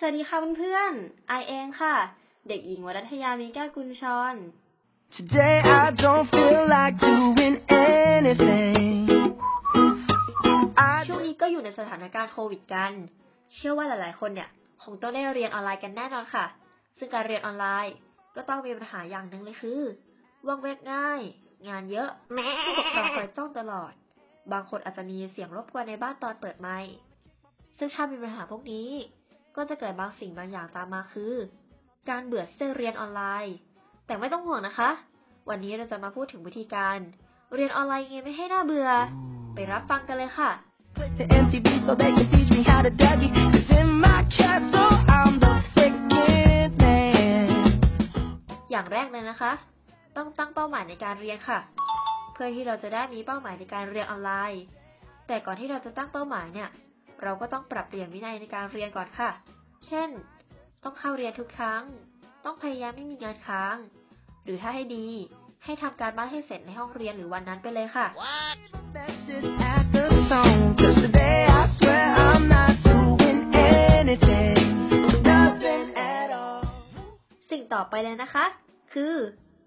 สวัสดีค่ะเพื่อนๆไอเองค่ะ เด็กหญิงวรัตยามีแก้วกุลชร Today I don't feel like doing anything. I ช่วงนี้ก็อยู่ในสถานการณ์โควิดกัน เชื่อว่าหลายๆ คนเนี่ยคงต้องได้เรียนออนไลน์กันแน่นอนค่ะ ซึ่งการเรียนออนไลน์ก็ต้องมีปัญหาอย่างหนึ่งเลยคือว่างเวกง่าย งานเยอะผู้ปกครองคอยจ้องตลอด บางคนอาจจะมีเสียงรบกวนในบ้านตอนเปิดไมค์ซึ่งถ้ามีปัญหาพวกนี้ ก็จะเกิดบางสิ่งบางอย่างตามมาคือ การเบื่อที่จะเรียนออนไลน์ แต่ไม่ต้องห่วงนะคะ วันนี้เราจะมาพูดถึงวิธีการ เรียนออนไลน์ยังไงไม่ให้น่าเบื่อ ไปรับฟังกันเลยค่ะ quit the MTV so they can teach me how to Dougie. Cause in my castle, I'm the wicked man. อย่างแรกเลยนะคะ ต้องตั้งเป้าหมายในการเรียนค่ะ เพื่อที่เราจะได้มีเป้าหมายในการเรียนออนไลน์ แต่ก่อนที่เราจะตั้งเป้าหมายเนี่ย เราก็ต้องปรับเปลี่ยนวินัยในการเรียนก่อนค่ะ เช่น ต้องเข้าเรียนทุกครั้ง ต้องพยายามไม่มีงานค้าง หรือถ้าให้ดี ให้ทำการบ้านให้เสร็จในห้องเรียนหรือวันนั้นไปเลยค่ะ Best is at the tone. Cause today I swear I'm not doing anything. Nothing at all. สิ่งต่อไปเลยนะคะ คือ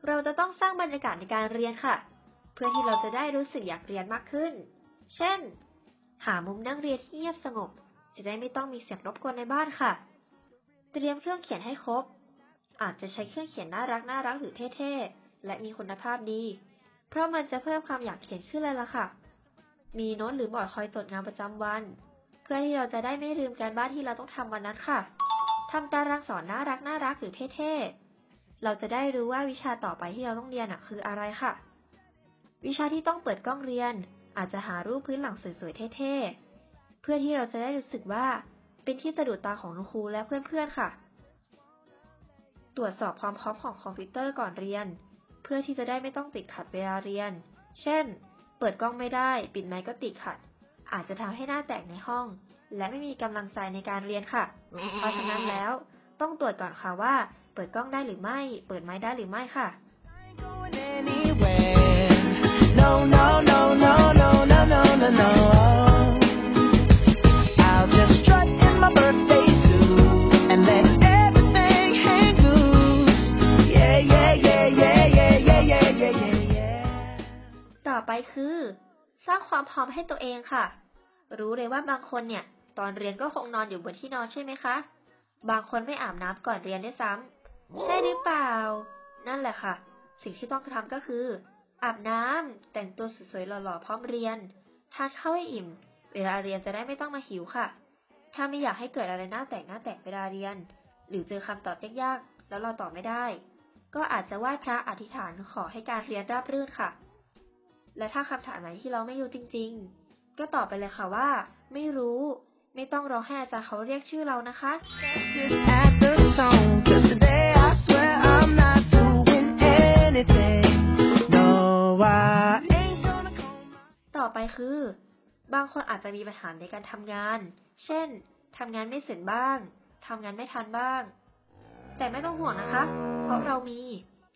เราจะต้องสร้างบรรยากาศในการเรียนค่ะ เพื่อที่เราจะได้รู้สึกอยากเรียนมากขึ้น เช่น หามุมนั่งเรียนที่เงียบสงบ จะได้ไม่ต้องมีเสียงรบกวนในบ้านค่ะ เตรียมเครื่องเขียนให้ครบ อาจจะใช้เครื่องเขียนน่ารักน่ารักหรือเท่ๆ และมีคุณภาพดี เพราะมันจะเพิ่มความอยากเขียนขึ้นเลยล่ะค่ะ มีโน้ตหรือบอร์ดคอยจดงานประจำวัน เพื่อที่เราจะได้ไม่ลืมการบ้านที่เราต้องทำวันนั้นค่ะทำตารางสอนน่ารักน่ารักหรือเท่ๆ เราจะได้รู้ว่าวิชาต่อไปที่เราต้องเรียนอะคืออะไรค่ะ วิชาที่ต้องเปิดกล้องเรียน อาจจะหารูปพื้นหลังสวยๆ เท่ๆ เพื่อที่เราจะได้รู้สึกว่าเป็นที่สะดุดตาของครูและเพื่อนๆ ค่ะ ตรวจสอบความพร้อมของคอมพิวเตอร์ก่อนเรียน เพื่อที่จะได้ไม่ต้องติดขัดเวลาเรียน เช่น เปิดกล้องไม่ได้ ปิดไมค์ก็ติดขัด อาจจะทำให้หน้าแตกในห้อง และไม่มีกำลังใจในการเรียนค่ะ เพราะฉะนั้นแล้ว ต้องตรวจก่อนค่ะว่า เปิดกล้องได้หรือไม่ เปิดไมค์ได้หรือไม่ค่ะ no, no, ไปคือ สร้างความพร้อมให้ตัวเองค่ะ รู้เลยว่าบางคนเนี่ย ตอนเรียนก็คงนอนอยู่บนที่นอนใช่ไหมคะ บางคนไม่อาบน้ำก่อนเรียนด้วยซ้ำใช่หรือเปล่า นั่นแหละค่ะ สิ่งที่ต้องทำก็คือ อาบน้ำแต่งตัวสวยๆหล่อๆพร้อมเรียน ทานข้าวให้อิ่ม เวลาเรียนจะได้ไม่ต้องมาหิวค่ะ ถ้าไม่อยากให้เกิดอะไรหน้าแตกหน้าแตกเวลาเรียน หรือเจอคำตอบยากๆแล้วเราตอบไม่ได้ ก็อาจจะไหว้พระอธิษฐานขอให้การเรียนราบรื่นค่ะ และถ้าคำถามไหนที่เราไม่รู้จริง ๆ ก็ตอบไปเลยค่ะว่า ไม่รู้ ไม่ต้องรอให้อาจารย์เขาเรียกชื่อเรานะคะ Just at the tone. Cause today I swear I'm not doing anything. No, I ain't gonna call my ต่อไปคือ บางคนอาจจะมีปัญหาในการทำงาน เช่นทำงานไม่เสร็จบ้างทำงานไม่ทันบ้าง แต่ไม่ต้องห่วงนะคะ เพราะเรามี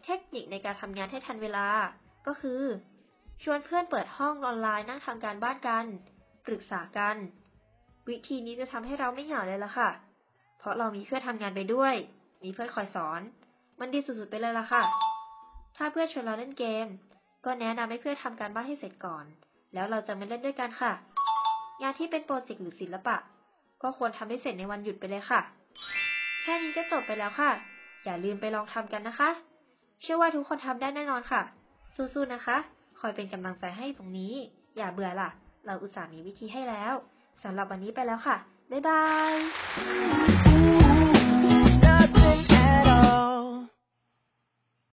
เทคนิคในการทำงานให้ทันเวลา ก็คือ ชวนเพื่อนเปิดห้องออนไลน์นั่งทำการบ้านกัน ปรึกษากัน วิธีนี้จะทำให้เราไม่เหงาเลยล่ะค่ะ เพราะเรามีเพื่อนทำงานไปด้วย มีเพื่อนคอยสอน มันดีสุดๆไปเลยล่ะค่ะ ถ้าเพื่อนชวนเราเล่นเกม ก็แนะนำให้เพื่อนทำการบ้านให้เสร็จก่อน แล้วเราจะมาเล่นด้วยกันค่ะ งานที่เป็นโปรเจกต์หรือศิลปะ ก็ควรทำให้เสร็จในวันหยุดไปเลยค่ะ แค่นี้ก็จบไปแล้วค่ะ อย่าลืมไปลองทำกันนะคะ เชื่อว่าทุกคนทำได้แน่นอนค่ะ สู้ๆนะคะ คอยเป็นกำลังใจให้ตรงนี้ อย่าเบื่อล่ะ เราอุตส่าห์มีวิธีให้แล้วสำหรับวันนี้ไปแล้วค่ะ บ๊ายบาย